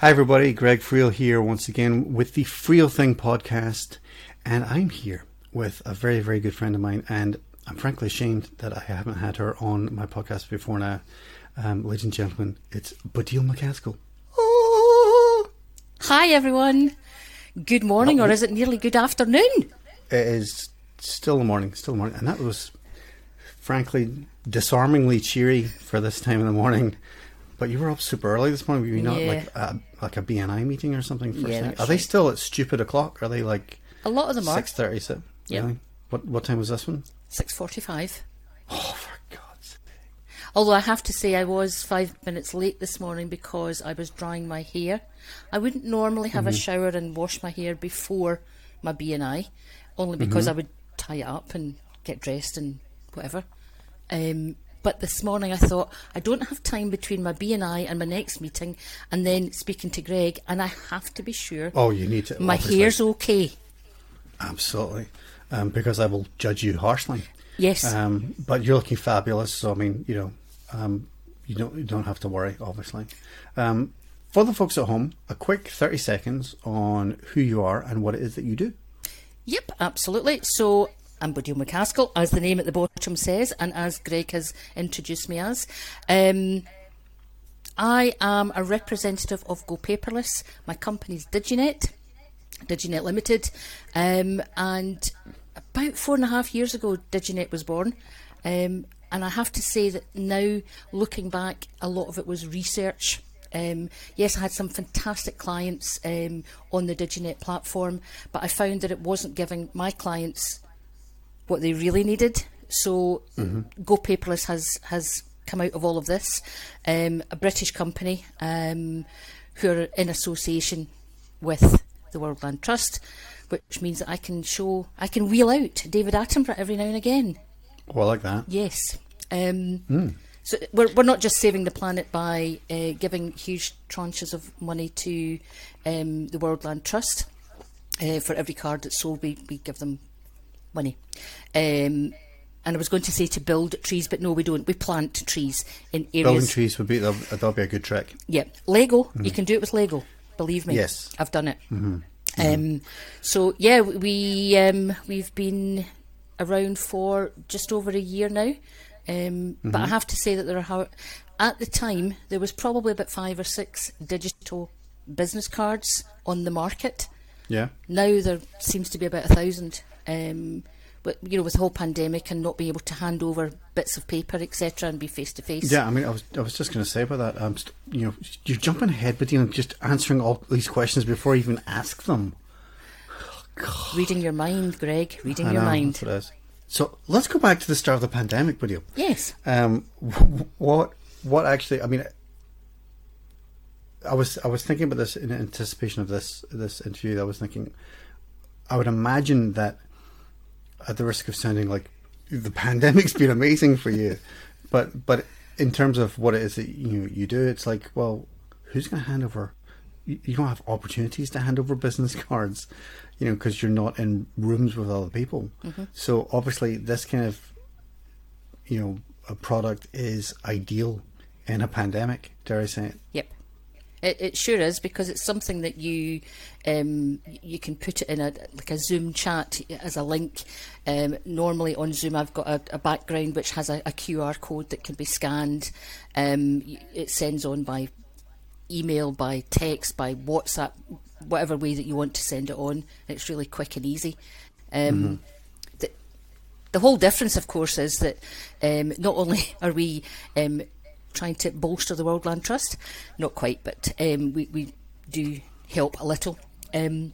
Hi, everybody. Greg Friel here once again with the Friel Thing podcast. And I'm here with a very, very good friend of mine. And I'm frankly ashamed that I haven't had her on my podcast before now. Um, ladies and gentlemen, it's Bodil McCaskill. Oh! Hi, everyone. Good morning, or is it nearly good afternoon? It is still the morning, still the morning. And that was, frankly, disarmingly cheery for this time in the morning. But you were up super early this morning. Were you not Yeah. like a, like a BNI meeting or something? First Yeah, thing? Are they still at stupid o'clock? Are they like A lot of them are. six thirty? So Yep. really? What what time was this one? Six forty-five. Oh, for God's sake! Although I have to say, I was five minutes late this morning because I was drying my hair. I wouldn't normally have a shower and wash my hair before my BNI, only because I would tie it up and get dressed and whatever. Um, but this morning I thought I don't have time between my BNI and my next meeting, and then speaking to Greg, and I have to be sure Oh, you need to. my obviously. hair's okay. absolutely, um, because I will judge you harshly. Yes. Um, but you're looking fabulous. So I mean, you know, um, you don't you don't have to worry. Obviously, um, for the folks at home, a quick thirty seconds on who you are and what it is that you do. Yep, absolutely. So I'm Bodil McCaskill, as the name at the bottom says, and as Greg has introduced me as. Um, I am a representative of Go Paperless. My company's Diginet, Diginet Limited, um, and about four and a half years ago, Diginet was born. Um, and I have to say that now, looking back, a lot of it was research. Um, yes, I had some fantastic clients um, on the Diginet platform, but I found that it wasn't giving my clients what they really needed. So, Go Paperless has has come out of all of this. Um, a British company um, who are in association with the World Land Trust, which means that I can show, I can wheel out David Attenborough every now and again. Oh, I like that. Yes. Um, So we're, we're not just saving the planet by uh, giving huge tranches of money to um, the World Land Trust. Uh, for every card that's sold, we, we give them money. Um, and I was going to say to build trees, but no, we don't. We plant trees in areas. Building trees would be that'll, be a good trick. Yeah, Lego. You can do it with Lego. Believe me. Yes. I've done it. Um, so yeah, we um, we've been around for just over a year now. Um, But I have to say that there are at the time there was probably about five or six digital business cards on the market. Yeah. Now there seems to be about a thousand. Um, but you know, with the whole pandemic and not being able to hand over bits of paper, etc., and be face to face. Yeah, I mean, I was I was just going to say about that. Um, you know, you're jumping ahead, but you know, just answering all these questions before you even ask them. Reading your mind, Greg. Reading I your mind. that's what it is. So let's go back to the start of the pandemic video. Yes. Um, what what actually? I mean, I was I was thinking about this in anticipation of this this interview. I was thinking, I would imagine that, at the risk of sounding like the pandemic's been amazing for you, but but in terms of what it is that you you do, it's like, well, who's going to hand over? You, you don't have opportunities to hand over business cards, you know, because you're not in rooms with other people. Mm-hmm. So obviously, this kind of you know, a product is ideal in a pandemic. Dare I say it? Yep. It, it sure is because it's something that you um, you can put it in a like a Zoom chat as a link. Um, normally on Zoom, I've got a, a background which has a, a QR code that can be scanned. Um, it sends on by email, by text, by WhatsApp, whatever way that you want to send it on. It's really quick and easy. Um, the, the whole difference, of course, is that um, not only are we um, trying to bolster the World Land Trust, not quite, but um, we, we do help a little. Um,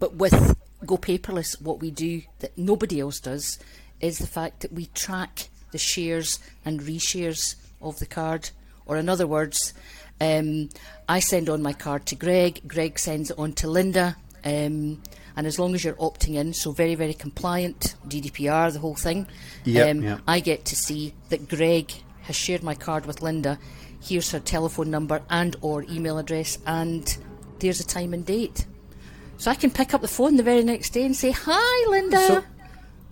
but with Go Paperless, what we do that nobody else does is the fact that we track the shares and reshares of the card. Or, in other words, um, I send on my card to Greg, Greg sends it on to Linda. Um, and as long as you're opting in, so very, very compliant, GDPR, the whole thing, Yep, um, yep. I get to see that Greg has shared my card with Linda. Here's her telephone number and or email address, and there's a time and date. So I can pick up the phone the very next day and say, "Hi, Linda." So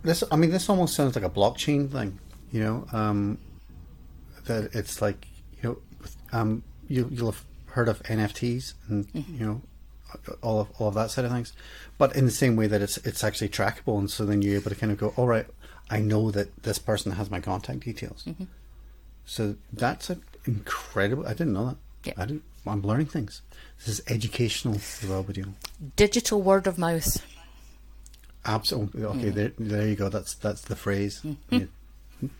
this, I mean, this almost sounds like a blockchain thing. You know, um, that it's like you know, um, you, you'll have heard of NFTs and you know all of all of that side of things, but in the same way that it's it's actually trackable, and so then you're able to kind of go, all right, I know that this person has my contact details. So that's an incredible. I didn't know that. Yeah. I didn't. I'm learning things. This is educational as well, video. Digital word of mouth. Absolutely. Okay, there, there you go. That's that's the phrase. You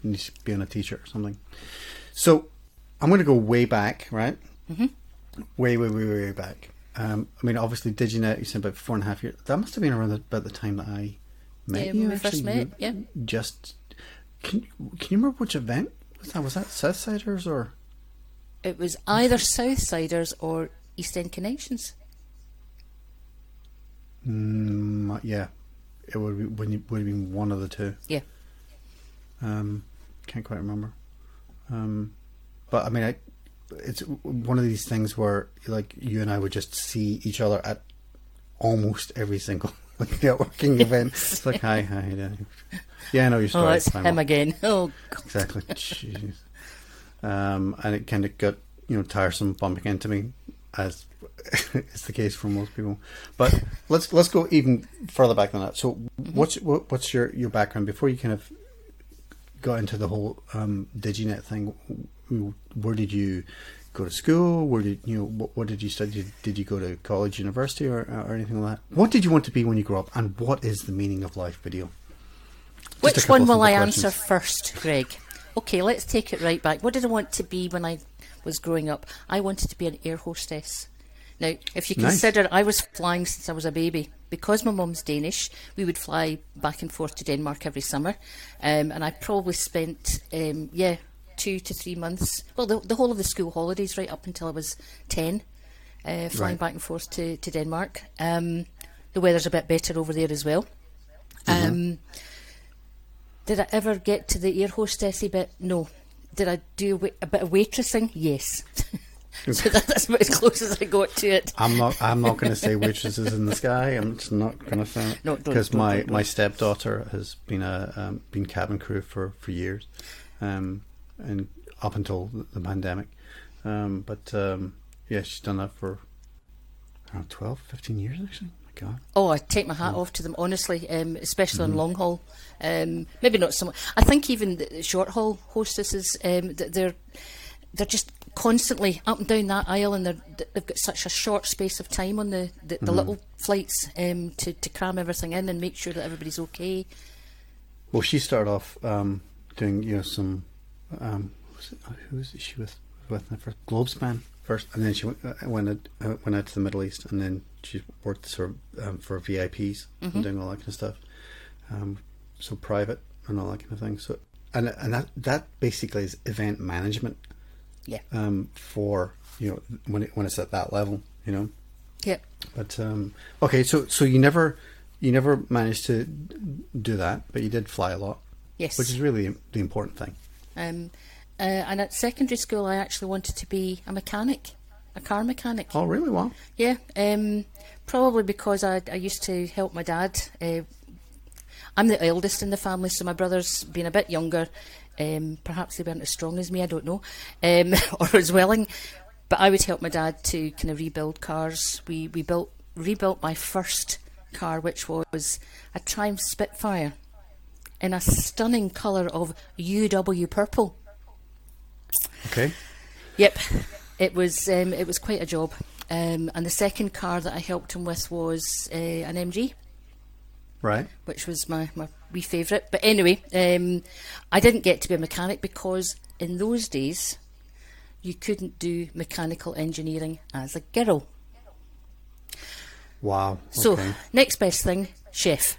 need to be on a t-shirt or something. So, I'm going to go way back, right? Mm-hmm. Way, way, way, way back. Um, I mean, obviously, DigiNet. You said about four and a half years. That must have been around the, about the time that I met Yeah, you. when we first met, You yeah. Just can can you remember which event was that? Was that Southsiders or? It was either Southsiders or East End Connections. Mm, yeah, it would be, would would have been one of the two. Yeah. Um, can't quite remember. Um, but I mean, I, it's one of these things where like you and I would just see each other at almost every single like, networking event. It's like, hi, hi, Danny. Yeah, I know your story. Oh, Fine, him again. Oh, God. Exactly. Jeez. Um, and it kind of got you know tiresome bumping into me, as is the case for most people. But let's let's go even further back than that. So, what's what, what's your your background before you kind of got into the whole um, DigiNet thing? Where did you go to school? Where did you know what, what did you study? Did, did you go to college, university, or, or anything like that? What did you want to be when you grew up, and what is the meaning of life? Video. Just Which one will I simple answer first, Greg? Okay, let's take it right back. What did I want to be when I was growing up? I wanted to be an air hostess. Now, if you Nice. consider I was flying since I was a baby, because my mum's Danish, we would fly back and forth to Denmark every summer, um, and I probably spent, um, yeah, two to three months, well, the, the whole of the school holidays, right up until I was ten, uh, flying Right. back and forth to to Denmark. Um, the weather's a bit better over there as well. Um, did I ever get to the air hostessy bit? No. Did I do a, bit of waitressing? Yes. so that, that's about as close as I got to it. I'm not. I'm not going to say waitresses in the sky. I'm just not going to say it No, don't- because don't- my don't- my stepdaughter has been a um, been cabin crew for for years, um, and up until the, the pandemic. Um, but um, yeah, she's done that for around 12, 15 years actually. My God. Oh, I take my hat off to them, honestly, um, especially on long haul. Um, maybe not so much. I think even the short haul hostesses, um, they're they're just constantly up and down that aisle, and they're, they've got such a short space of time on the, the, the little flights um, to, to cram everything in and make sure that everybody's okay. Well, she started off um, doing you know some um, was it, who was she with with the first Globespan first, and then she went uh, went out, uh, went out to the Middle East, and then she worked sort of um, for VIPs and doing all that kind of stuff. Um, so private and all that kind of thing. So and and that that basically is event management Yeah. um, for you know when it, when it's at that level, you know. Yep. But um, okay, so so you never you never managed to do that, but you did fly a lot, Yes. which is really the important thing. Um, uh, and at secondary school, I actually wanted to be a mechanic, a car mechanic. Oh, really? Well, Yeah, um, probably because I, I used to help my dad. Uh, I'm the eldest in the family, so my brother's been a bit younger. Um, perhaps they weren't as strong as me, I don't know, um, or as willing. But I would help my dad to kind of rebuild cars. We we built rebuilt my first car, which was a Triumph Spitfire, in a stunning colour of UW purple. okay. Yep, it was um, it was quite a job. Um, and the second car that I helped him with was uh, an MG, Right. which was my, my wee favourite. But anyway, um, I didn't get to be a mechanic because in those days you couldn't do mechanical engineering as a girl. Wow. So next best thing, chef.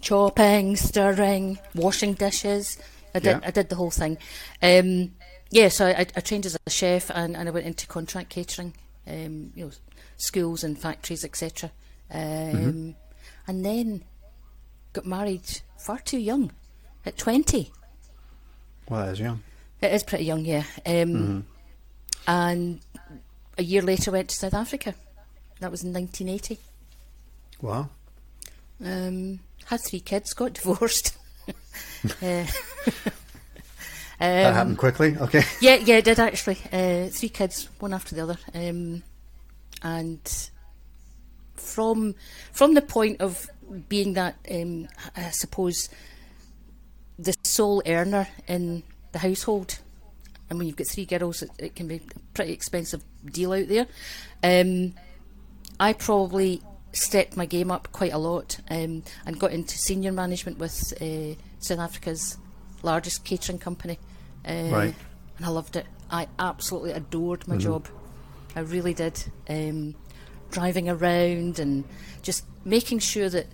Chopping, stirring, washing dishes. I did. Yeah. I did the whole thing. Um, yeah, so I, I trained as a chef, and, and I went into contract catering. Um, you know, schools and factories, etc. Um, And then got married far too young, at twenty. Well, that is young. It is pretty young, yeah. Um, And a year later, went to South Africa. That was in 1980. Wow. Um, had three kids, got divorced. uh, that Um, happened quickly. Okay. Yeah, yeah, it did actually. Uh, three kids, one after the other, um, and from from the point of being that, um, I suppose, the sole earner in the household. And when you've got three girls, it, it can be a pretty expensive deal out there. Um, I probably stepped my game up quite a lot um, and got into senior management with uh, South Africa's largest catering company. Uh, Right. And I loved it. I absolutely adored my job. I really did. Um, driving around and just making sure that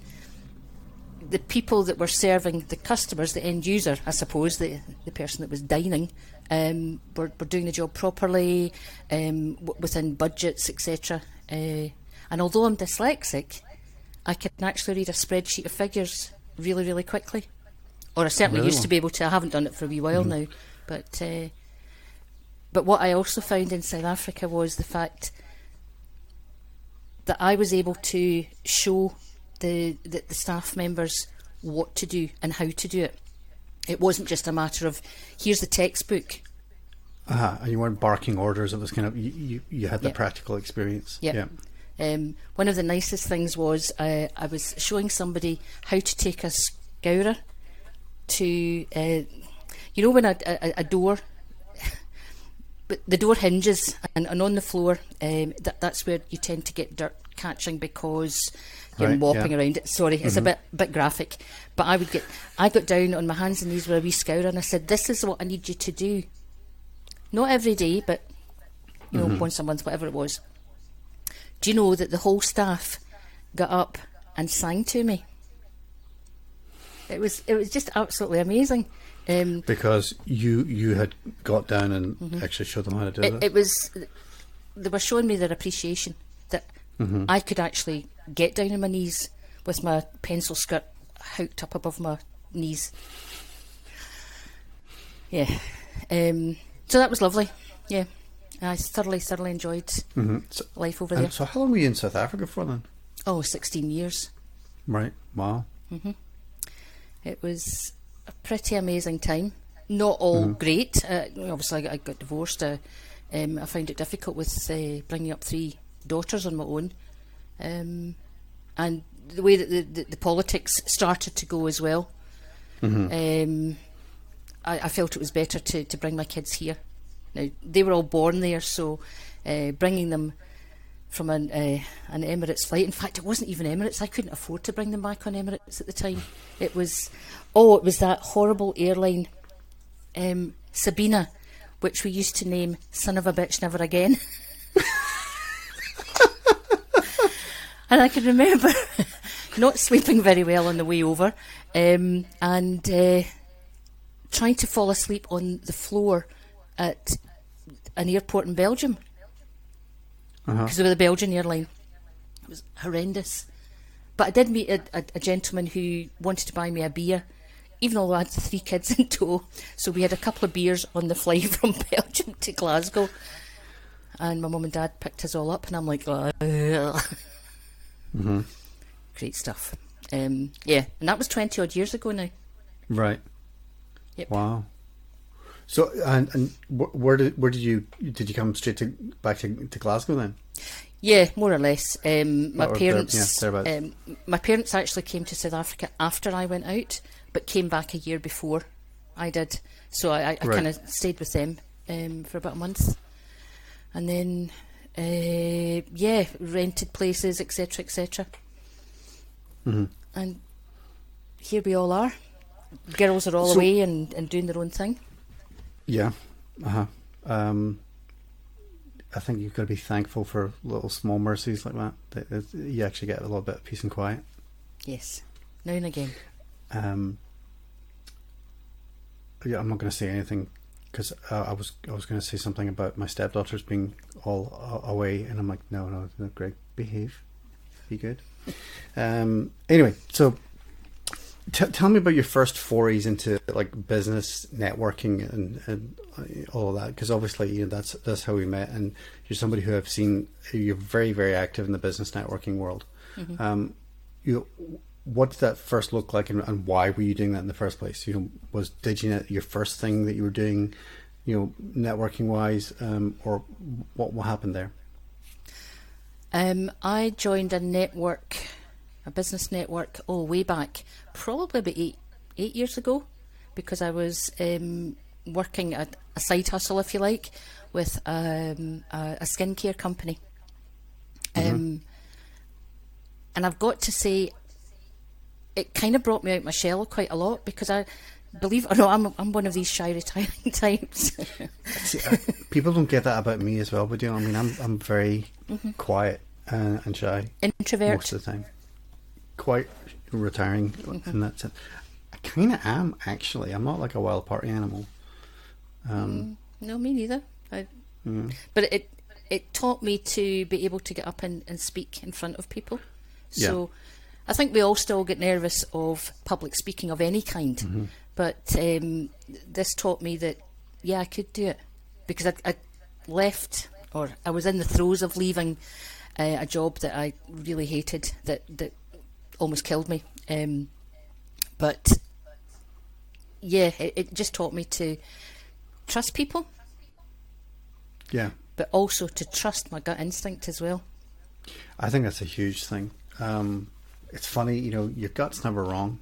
the people that were serving the customers, the end user, I suppose, the, the person that was dining, um, were, were doing the job properly, um, w- within budgets, etc. Uh, and although I'm dyslexic, I can actually read a spreadsheet of figures really, really quickly. Or I certainly Really used to be able to. I haven't done it for a wee while now. But, uh, but what I also found in South Africa was the fact that I was able to show the, the, the staff members what to do and how to do it. It wasn't just a matter of here's the textbook. Uh-huh. And you weren't barking orders. It was kind of you. You, you had the Yeah. practical experience. Yep. Yeah. Um, one of the nicest things was uh, I was showing somebody how to take a scourer to, uh, you know, when a, a, a door, but the door hinges and, and on the floor, um, that, that's where you tend to get dirt catching because you're Right, mopping yeah. around it. Sorry, it's a bit bit graphic, but I would get, I got down on my hands and knees with a wee scourer and I said, "This is what I need you to do." Not every day, but you know, once a month, whatever it was. Do you know that the whole staff got up and sang to me? It was it was just absolutely amazing. Um, Because you you had got down and actually showed them how to do Mm-hmm. it, it. it was they were showing me their appreciation that I could actually get down on my knees with my pencil skirt hooked up above my knees. Yeah, um, so that was lovely. Yeah, I thoroughly thoroughly enjoyed Mhm. So, life over there. so how long were you in South Africa for then? Oh, 16 years. Right. Wow. It was a pretty amazing time. Not all great. Uh, obviously, I got, I got divorced. Uh, um, I found it difficult with uh, bringing up three daughters on my own, um, and the way that the, the, the politics started to go as well. Um, I, I felt it was better to, to bring my kids here. Now they were all born there, so uh, bringing them from an uh, an Emirates flight. In fact, it wasn't even Emirates. I couldn't afford to bring them back on Emirates at the time. It was oh, it was that horrible airline, um, Sabena, which we used to name "Son of a Bitch Never Again." and I can remember not sleeping very well on the way over, um, and uh, trying to fall asleep on the floor at an airport in Belgium Uh-huh. because we were the Belgian airline. It was horrendous. But I did meet a, a, a gentleman who wanted to buy me a beer, even though I had three kids in tow. So we had a couple of beers on the flight from Belgium to Glasgow. And my mum and dad picked us all up, and I'm like, "Ugh." great stuff. Um, yeah, and that was 20 odd years ago now. Right. Yep. Wow. So and and where did where did you did you come straight to back to, to Glasgow then? Yeah, more or less. Um, my Or there- parents, yeah, um, my parents actually came to South Africa after I went out, but came back a year before I did. So I, I, I Right. kind of stayed with them um, for about a month, and then uh, yeah, rented places, etc., etc. Mm-hmm. And here we all are. Girls are all So- away and, and doing their own thing. Yeah. Uh huh. Um, I think you've got to be thankful for little small mercies like that. That, that you actually get a little bit of peace and quiet. Yes, now and again. Um, yeah, I'm not going to say anything because uh, I was I was going to say something about my stepdaughters being all a- away, and I'm like, no, no, no, Greg, behave, be good. Um, anyway, so t- tell me about your first forays into like business networking and, and uh, all of that, because obviously you know that's that's how we met, and you're somebody who I've seen you're very very active in the business networking world. Um, you what did that first look like, and, and why were you doing that in the first place? You know, was DigiNet your first thing that you were doing, you know, networking wise, um, or what what happened there? Um, I joined a network, a business network, oh, way back, probably about eight eight years ago, because I was um, working at a side hustle, if you like, with um, a, a skincare company. Um, and I've got to say, it kind of brought me out my shell quite a lot because I, believe it or not, I'm, I'm one of these shy retiring types. See, I, people don't get that about me as well, but you know, I mean, I'm I'm very quiet uh, and shy Introvert. most of the time. Quite retiring in that sense. I kind of am actually. I'm not like a wild party animal. Um, No, me neither. I, But it it taught me to be able to get up and, and speak in front of people. So I think we all still get nervous of public speaking of any kind. But um, this taught me that, yeah, I could do it. Because I, I left, or I was in the throes of leaving uh, a job that I really hated, that, that almost killed me. Um, but yeah, it, it just taught me to trust people yeah, but also to trust my gut instinct as well. I think that's a huge thing. Um, it's funny, you know, your gut's never wrong.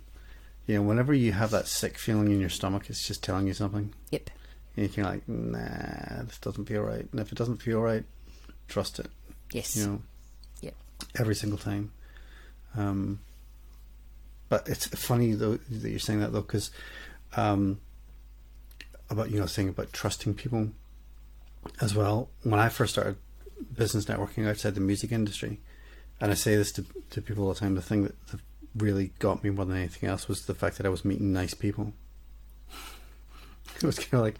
You know, whenever you have that sick feeling in your stomach, it's just telling you something. Yep. And you're like, nah, this doesn't feel right. And if it doesn't feel right, trust it. Yes. You know, Yep. every single time. Um, but it's funny though that you're saying that though, because um, about you know saying about trusting people as well. When I first started business networking outside the music industry, and I say this to to people all the time, the thing that, really got me more than anything else was the fact that I was meeting nice people. It was kind of like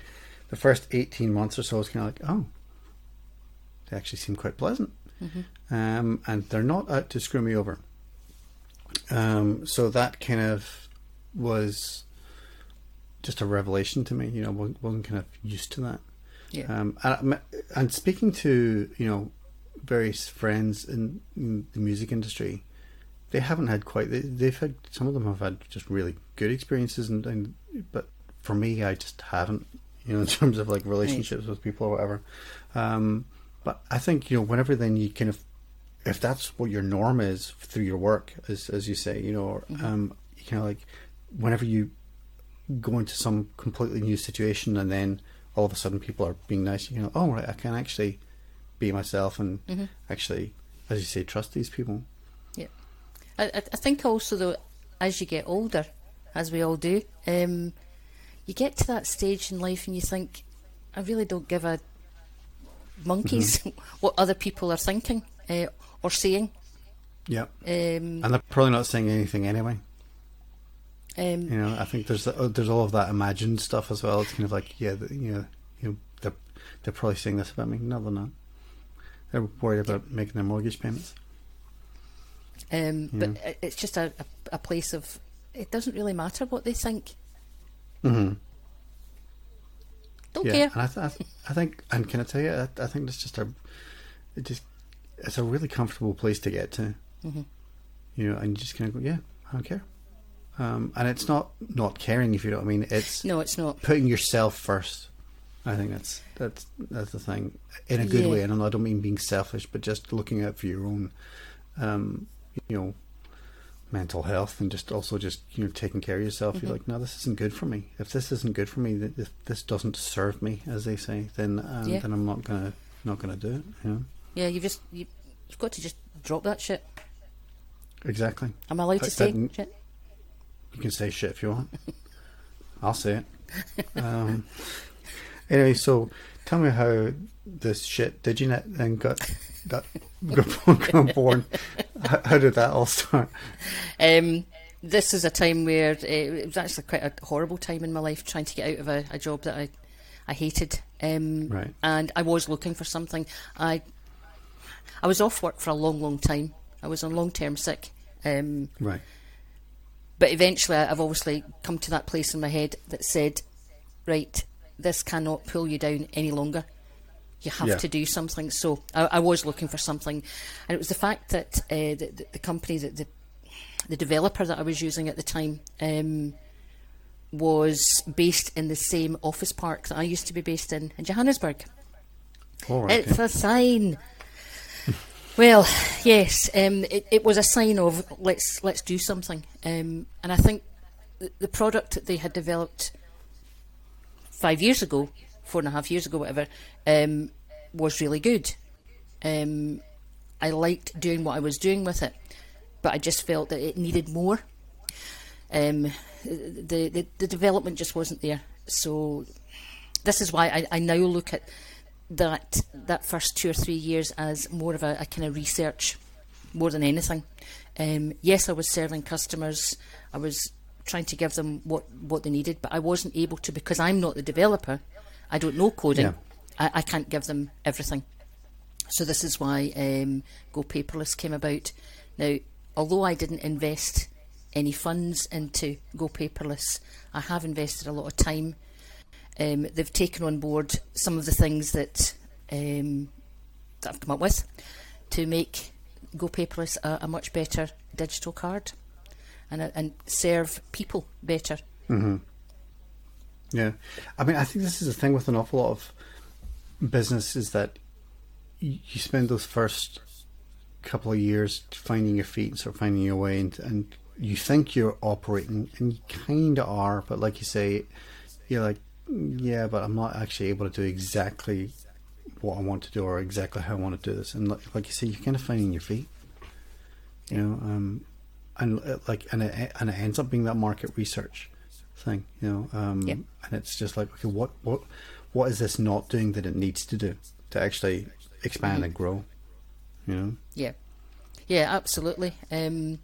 the first eighteen months or so. I was kind of like, oh, they actually seem quite pleasant um, and they're not out to screw me over. Um, so that kind of was just a revelation to me. You know, wasn't, kind of used to that. Yeah. Um, and, and speaking to you know various friends in, in the music industry, they haven't had quite. They, they've had some of them have had just really good experiences, and, and but for me, I just haven't. You know, in terms of like relationships with people or whatever. Um, but I think you know, whenever then you kind of, if that's what your norm is through your work, as as you say, you know, or, um, you kind of like, whenever you go into some completely new situation and then all of a sudden people are being nice, you know, oh right, I can actually be myself and actually, as you say, trust these people. Yeah. I, I think also though, as you get older, as we all do, um, you get to that stage in life and you think, I really don't give a monkeys what other people are thinking uh, or saying. Yeah, Um, and they're probably not saying anything anyway. um, You know, I think there's uh, there's all of that imagined stuff as well. It's kind of like, yeah, you know, you know, they're they're probably saying this about me. No, they're not. They're worried about making their mortgage payments. um, But it- it's just a, a, place of, it doesn't really matter what they think. Mm-hmm. Don't yeah, care. and I, th- I, th- I think, and can I tell you, I, I think it's just a, it just, it's a really comfortable place to get to. Mm-hmm. You know, and you just kind of go, yeah, I don't care. Um, and it's not not caring, if you know what I mean. It's No, it's not. putting yourself first. I think that's that's that's the thing in a good Yeah. way, and I don't mean being selfish, but just looking out for your own, um, you know, mental health, and just also just you know taking care of yourself. Mm-hmm. You're like, no, this isn't good for me. If this isn't good for me, if this doesn't serve me, as they say, then um, Yeah. then I'm not gonna not gonna do it. You know, Yeah, you've just, you, you've got to just drop that shit. exactly. Am I allowed to say that- shit? You can say shit if you want. I'll say it. Um, anyway, so tell me how this shit Diginet then got got, got born? How, how did that all start? Um, this is a time where uh, it was actually quite a horrible time in my life trying to get out of a, a job that I, I hated. Um, Right. And I was looking for something. I I was off work for a long, long time. I was on long term sick. Um, Right. but eventually, I've obviously come to that place in my head that said, right, this cannot pull you down any longer. You have Yeah. to do something. So I, I was looking for something, and it was the fact that uh, the, the, the company that the the developer that I was using at the time um, was based in the same office park that I used to be based in in Johannesburg. All right. It's a sign. Well, yes, um, it, it was a sign of let's let's do something, um, and I think the, product that they had developed five years ago, four and a half years ago, whatever, um, was really good. Um, I liked doing what I was doing with it, but I just felt that it needed more. Um, the, the the development just wasn't there. So this is why I, I now look at that that first two or three years as more of a, a kind of research more than anything. Um, yes, I was serving customers. I was trying to give them what, what they needed, but I wasn't able to because I'm not the developer. I don't know coding. Yeah. I, I can't give them everything. So this is why um, Go Paperless came about. Now, although I didn't invest any funds into Go Paperless, I have invested a lot of time. Um, they've taken on board some of the things that um, that I've come up with to make Go Paperless a, a much better digital card and uh, and serve people better. Mhm. Yeah, I mean, I think this is the thing with an awful lot of businesses that you spend those first couple of years finding your feet and sort of finding your way, and, and you think you're operating, and you kind of are, but like you say, you're like, yeah, but I'm not actually able to do exactly what I want to do or exactly how I want to do this, and like, like you say, you're kind of finding your feet, you know, um, and uh, like, and it, and it ends up being that market research thing, you know, um, Yeah. and it's just like, okay, what, what, what is this not doing that it needs to do to actually expand and grow, you know? Yeah, yeah, absolutely. Um,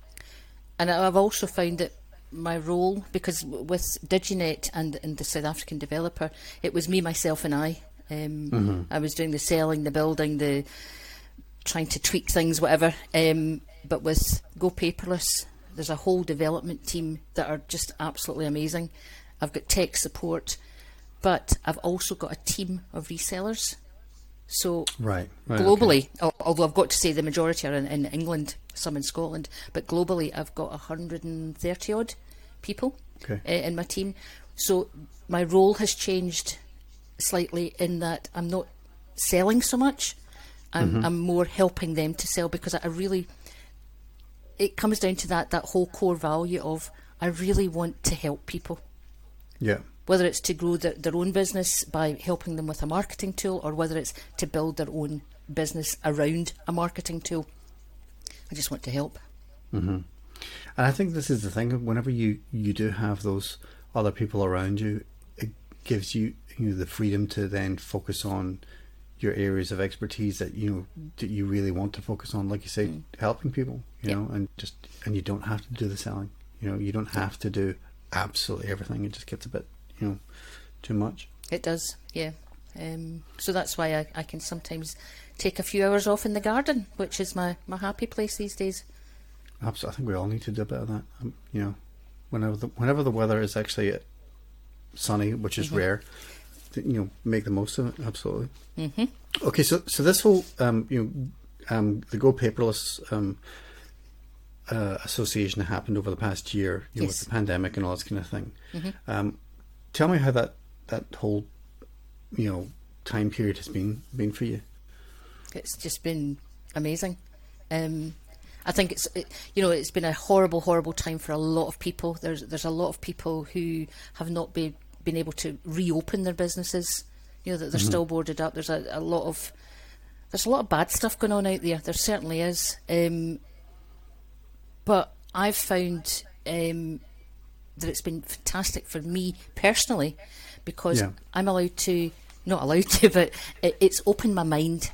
and I've also found that my role, because with Diginet and, and the South African developer, it was me, myself, and I. Um, I was doing the selling, the building, the trying to tweak things, whatever. Um, but with Go Paperless, there's a whole development team that are just absolutely amazing. I've got tech support, but I've also got a team of resellers. So Right. right globally, al- although I've got to say the majority are in, in England, some in Scotland, but globally I've got 130 odd people Okay. uh, in my team. So my role has changed slightly in that I'm not selling so much. I'm, I'm more helping them to sell because I, I really. It comes down to that that whole core value of I really want to help people Yeah. Whether it's to grow their, their own business by helping them with a marketing tool or whether it's to build their own business around a marketing tool. I just want to help. Mm-hmm. And I think this is the thing. Whenever you you do have those other people around you, it gives you you know the freedom to then focus on your areas of expertise that you know that you really want to focus on. Like you say, mm. helping people. You Yeah. know, and just and you don't have to do the selling. You know, you don't have to do absolutely everything. It just gets a bit you know too much. It does, yeah. Um, so that's why I, I can sometimes take a few hours off in the garden, which is my, my happy place these days. Absolutely, I think we all need to do a bit of that. Um, you know, whenever the whenever the weather is actually uh, sunny, which is rare, th- you know, make the most of it. Absolutely. hmm Okay, so so this whole um, you know um, the Go Paperless um, uh, association that happened over the past year, you know, with the pandemic and all this kind of thing. Mhm. Um, tell me how that that whole you know time period has been been for you. It's just been amazing. Um, I think it's it, you know it's been a horrible, horrible time for a lot of people. There's there's a lot of people who have not been been able to reopen their businesses. You know that they're still boarded up. There's a, a lot of there's a lot of bad stuff going on out there. There certainly is. Um, but I've found um, that it's been fantastic for me personally because Yeah. I'm allowed to, not allowed to, but it, it's opened my mind.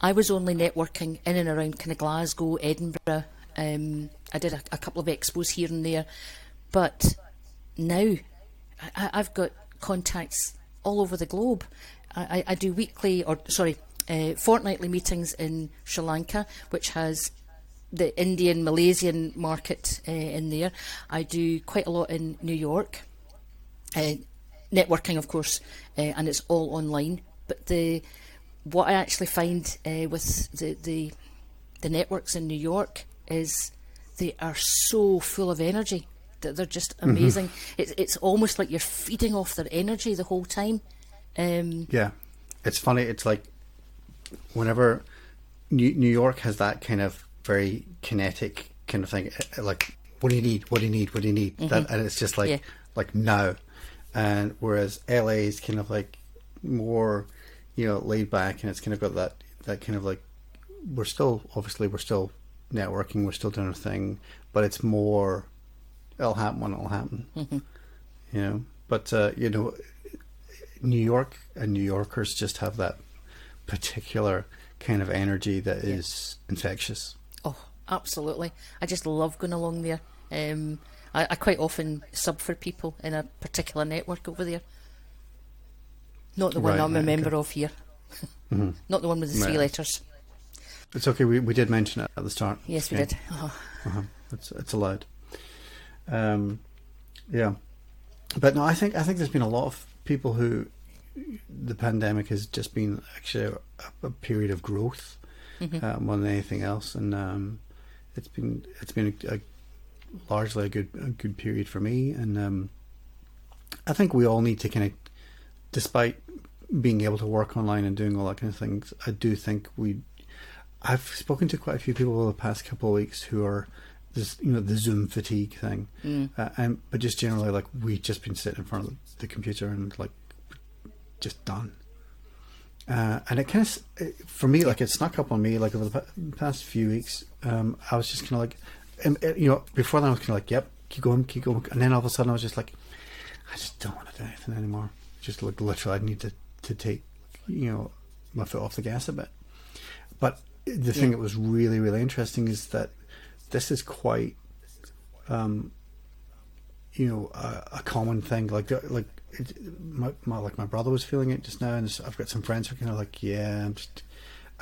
I was only networking in and around kind of Glasgow, Edinburgh. Um, I did a, a couple of expos here and there, but now I, I've got contacts all over the globe. I, I, I do weekly or sorry, uh, fortnightly meetings in Sri Lanka, which has the Indian Malaysian market uh, in there. I do quite a lot in New York. Uh, networking, of course, uh, and it's all online. But the what I actually find uh, with the, the the networks in New York is they are so full of energy that they're just amazing. It's it's almost like you're feeding off their energy the whole time. Um, Yeah, it's funny. It's like whenever New, New York has that kind of very kinetic kind of thing, uh, like what do you need? What do you need? What do you need? That, and it's just like Yeah. like now, and whereas LA is kind of like more, you know, laid back, and it's kind of got that that kind of like we're still obviously we're still networking, we're still doing our thing, but it's more it'll happen when it'll happen, you know. But uh, you know, New York and New Yorkers just have that particular kind of energy that is infectious. Oh, absolutely. I just love going along there. Um, I, I quite often sub for people in a particular network over there. Not the one Right, I'm a member okay. of here. Not the one with the three Right. letters. It's okay. We we did mention it at the start. Yes, we did. Oh, Uh-huh. It's it's allowed. Um, yeah, but no, I think I think there's been a lot of people who the pandemic has just been actually a, a period of growth uh, more than anything else, and um, it's been it's been a, a largely a good a good period for me, and um, I think we all need to kind of, despite being able to work online and doing all that kind of things, I do think we I've spoken to quite a few people over the past couple of weeks who are this, you know, the Zoom fatigue thing, uh, and but just generally like we've just been sitting in front of the computer and like just done. Uh, and it kind of, for me, like it snuck up on me, like over the past few weeks. Um, I was just kind of like, you know, before that I was kind of like, yep, keep going, keep going, and then all of a sudden I was just like, I just don't want to do anything anymore. Just like literally, I need to to take, you know, my foot off the gas a bit. But the thing that was really, really interesting is that this is quite, um, you know, a, a common thing. Like, uh, like it, my, my like my brother was feeling it just now, and I've got some friends who are kind of like, yeah, I'm just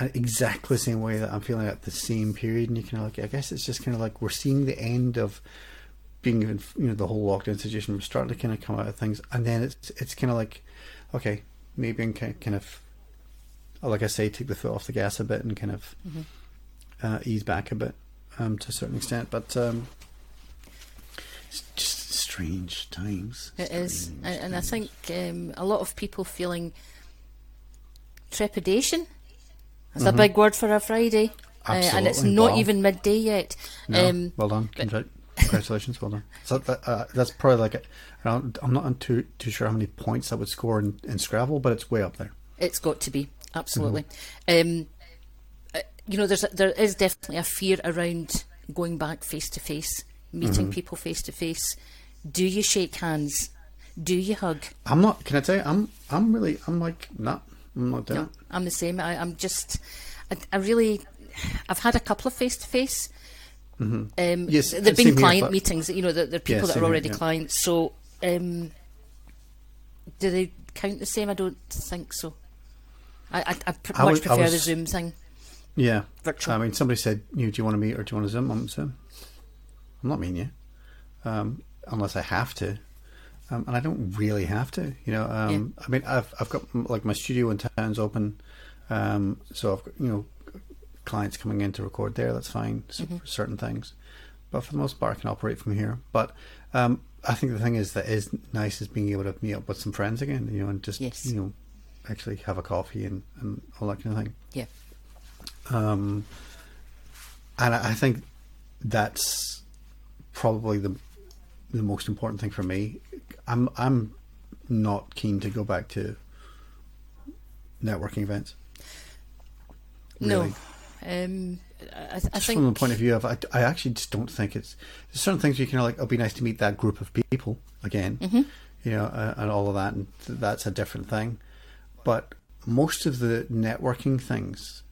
exactly the same way that I'm feeling at the same period. And you kind of like, I guess it's just kind of like we're seeing the end of being in, you know, the whole lockdown situation. We're starting to kind of come out of things, and then it's it's kind of like, okay, maybe I can kind kind of, like I say, take the foot off the gas a bit and kind of uh, ease back a bit um, to a certain extent. But um, it's just strange times. It is, Strange and, and I think um, a lot of people feeling trepidation. That's Mm-hmm. a big word for a Friday, uh, and it's not Wow. even midday yet. No, Um, well done. Congrat- Congratulations, well done. So that, uh, that's probably like it. I'm not too too sure how many points I would score in, in Scrabble, but it's way up there. It's got to be absolutely. Um, uh, you know, there's a, there is definitely a fear around going back face to face, meeting people face to face. Do you shake hands? Do you hug? I'm not. Can I tell you? I'm I'm really. I'm like not. I'm not doing No, I'm the same. I, I'm just, I, I really, I've had a couple of face to face. Um, Yes, they've same been here, client but- meetings. You know, they're, they're people that same are here, already yeah. clients. So, um, do they count the same? I don't think so. I, I, I pr- much was- prefer the Zoom thing. Yeah. Virtual. I mean, somebody said, "You do you want to meet or do you want to Zoom?" I'm Zoom. I'm not meeting you, um, unless I have to, um, and I don't really have to. You know, um, I mean, I've I've got like my studio in town's open, um, so I've got you know clients coming in to record there. That's fine so Mm-hmm. for certain things, but for the most part, I can operate from here. But um, I think the thing is that is nice is being able to meet up with some friends again. You know, and just Yes. you know actually have a coffee and, and all that kind of thing. Yeah. Um, and I I think that's probably the the most important thing for me. I'm I'm not keen to go back to networking events. Really. No. Um, I, I Just think from the point of view of, I, I actually just don't think it's. There's certain things you can like. It'll be nice to meet that group of people again, Mm-hmm. you know, uh, and all of that, and th- that's a different thing. But most of the networking things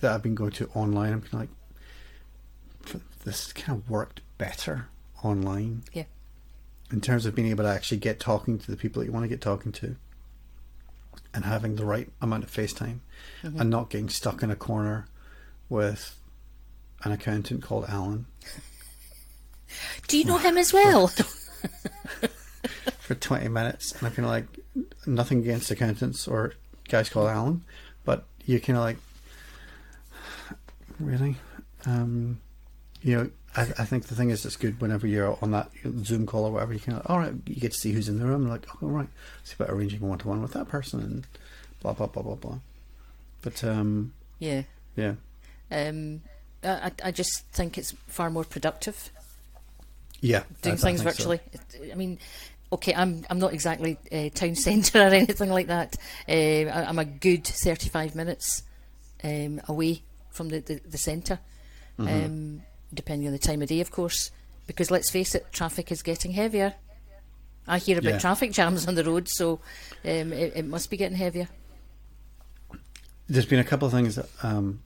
that I've been going to online, I'm kind of like, this kind of worked better online yeah. in terms of being able to actually get talking to the people that you want to get talking to and having the right amount of FaceTime and not getting stuck in a corner with an accountant called Alan Do you know him as well? for 20 minutes and I'm kind of like nothing against accountants or guys called Alan but you kind of like really um you know I, I think the thing is, it's good whenever you're on that Zoom call or whatever. You can, all right, you get to see who's in the room. Like, all right, see about arranging one to one with that person and blah blah blah blah blah. But um, Yeah. yeah, Um, I, I- I just think it's far more productive yeah, doing I- I things so. virtually. It- I mean, okay, I'm I'm not exactly uh, town centre or anything like that. Uh, I, I'm a good 35 minutes um, away from the the, the centre, Mm-hmm. um, depending on the time of day, of course. Because let's face it, traffic is getting heavier. I hear about Yeah. traffic jams on the road, so um, it, it must be getting heavier. There's been a couple of things that, um,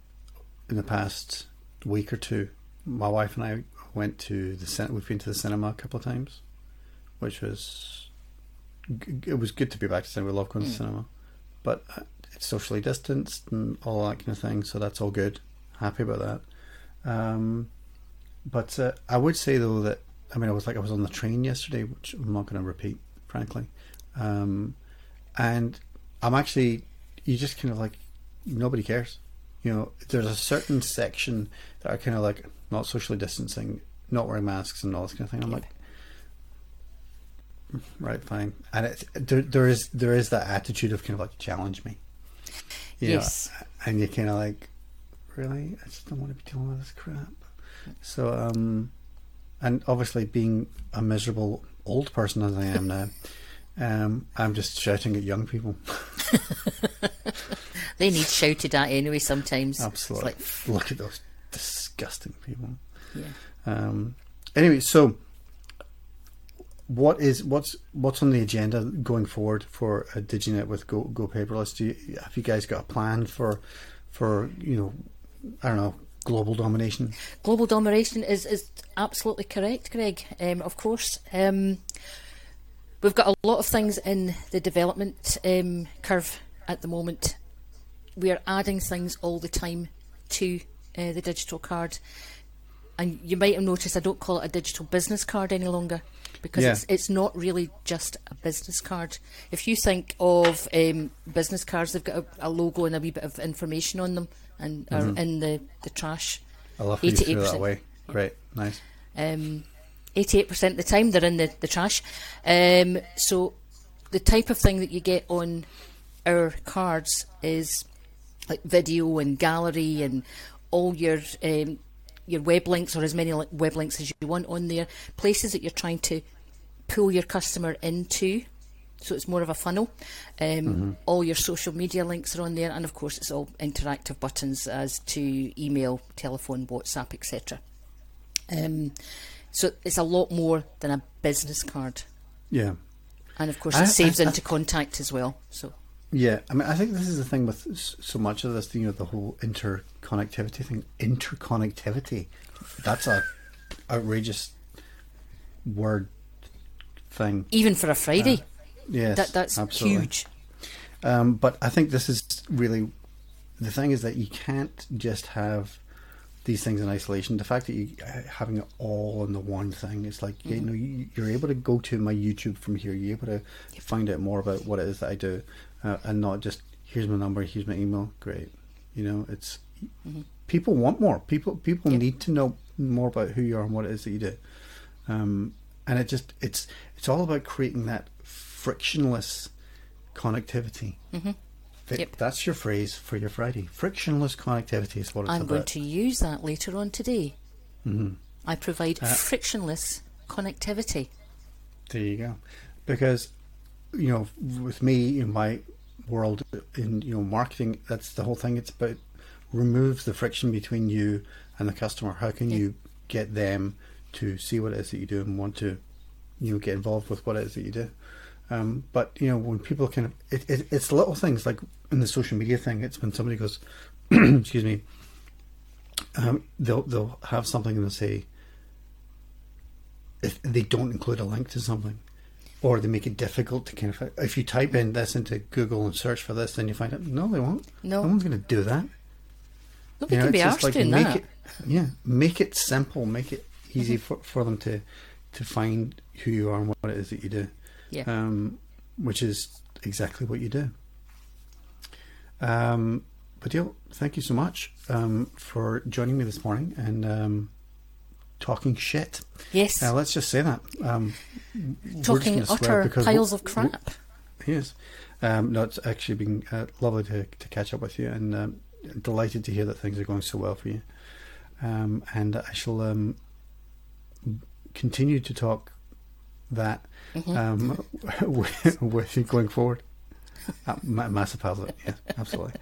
in the past week or two. My wife and I went to the cin- we've been to the cinema a couple of times, which was it was good to be back to cinema. We love going to cinema, but uh, it's socially distanced and all that kind of thing, so that's all good. Happy about that. Um, but uh, I would say though that I mean I was like I was on the train yesterday, which I'm not going to repeat, frankly. Um, and I'm actually you just kind of like nobody cares. You know, there's a certain section that are kind of like not socially distancing, not wearing masks, and all this kind of thing. I'm like, right, fine. And it's there, there is there is that attitude of kind of like challenge me. You know, Yes. and you're kind of like, really, I just don't want to be dealing with this crap. So, um, and obviously being a miserable old person as I am now, um, I'm just shouting at young people. They need shouted at anyway sometimes. Absolutely. It's like, Look at those disgusting people. yeah. Um, anyway, so what is what's what's on the agenda going forward for uh, DigiNet with Go Go Paperless? Do you, have you guys got a plan for for you know I don't know global domination? Global domination is, is absolutely correct, Greg. Um, of course. Um, we've got a lot of things in the development um, curve at the moment. We are adding things all the time to uh, the digital card. And you might have noticed I don't call it a digital business card any longer because Yeah. it's, it's not really just a business card. If you think of um, business cards, they've got a, a logo and a wee bit of information on them and are in the, the trash. I love how you threw that away. Great, nice. Um, 88% of the time they're in the, the trash. Um, so the type of thing that you get on our cards is like video and gallery and all your um, your web links or as many web links as you want on there. Places that you're trying to pull your customer into. So it's more of a funnel. Um, All your social media links are on there, and of course, it's all interactive buttons as to email, telephone, WhatsApp, etc. Um, so it's a lot more than a business card, Yeah, and of course, I- it saves I- I- into contact as well. So yeah. I mean, I think this is the thing with so much of this. You know, the whole interconnectivity thing. Interconnectivity. That's a outrageous word thing. even for a Friday, Yes, that that's absolutely. huge. Um, but I think this is really the thing is that you can't just have these things in isolation. The fact that you uh, having it all in the one thing, it's like you know you, you're able to go to my YouTube from here. You're able to find out more about what it is that I do, uh, and not just here's my number, here's my email. Great, you know it's people want more. People people Yeah. need to know more about who you are and what it is that you do. Um, and it just it's it's all about creating that frictionless connectivity. Mm-hmm. Yep. That's your phrase for your Friday. Frictionless connectivity is what it's I'm about. going to use that later on today. Mm-hmm. I provide Uh, frictionless connectivity. There you go. Because you know, with me in my world in you know marketing, that's the whole thing. It's about remove the friction between you and the customer. How can you get them to see what it is that you do and want to you know get involved with what it is that you do? Um, but you know, when people kind of it, it, it's little things like in the social media thing. It's when somebody goes, excuse me, um, they'll they'll have something and they'll say if they don't include a link to something, or they make it difficult to kind of if you type in this into Google and search for this, then you find out no, they won't. No. no one's going to do that. Nobody You know, can be just arsed doing make that. it, yeah, make it simple, make it easy Mm-hmm. for, for them to to find who you are and what it is that you do. Yeah. Um, which is exactly what you do. Um, but Dale, thank you so much um, for joining me this morning, and um, talking shit. Yes. Uh, let's just say that. Um, talking utter piles of crap. Yes. Um, no, it's actually been uh, lovely to, to catch up with you and um, delighted to hear that things are going so well for you. Um, and I shall um, continue to talk that Mm-hmm. um, with, you going forward. Uh, ma- massive positive, yeah, absolutely.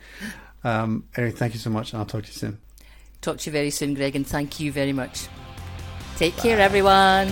Um, anyway, thank you so much, and I'll talk to you soon. Talk to you very soon, Greg, and thank you very much. Take care, everyone.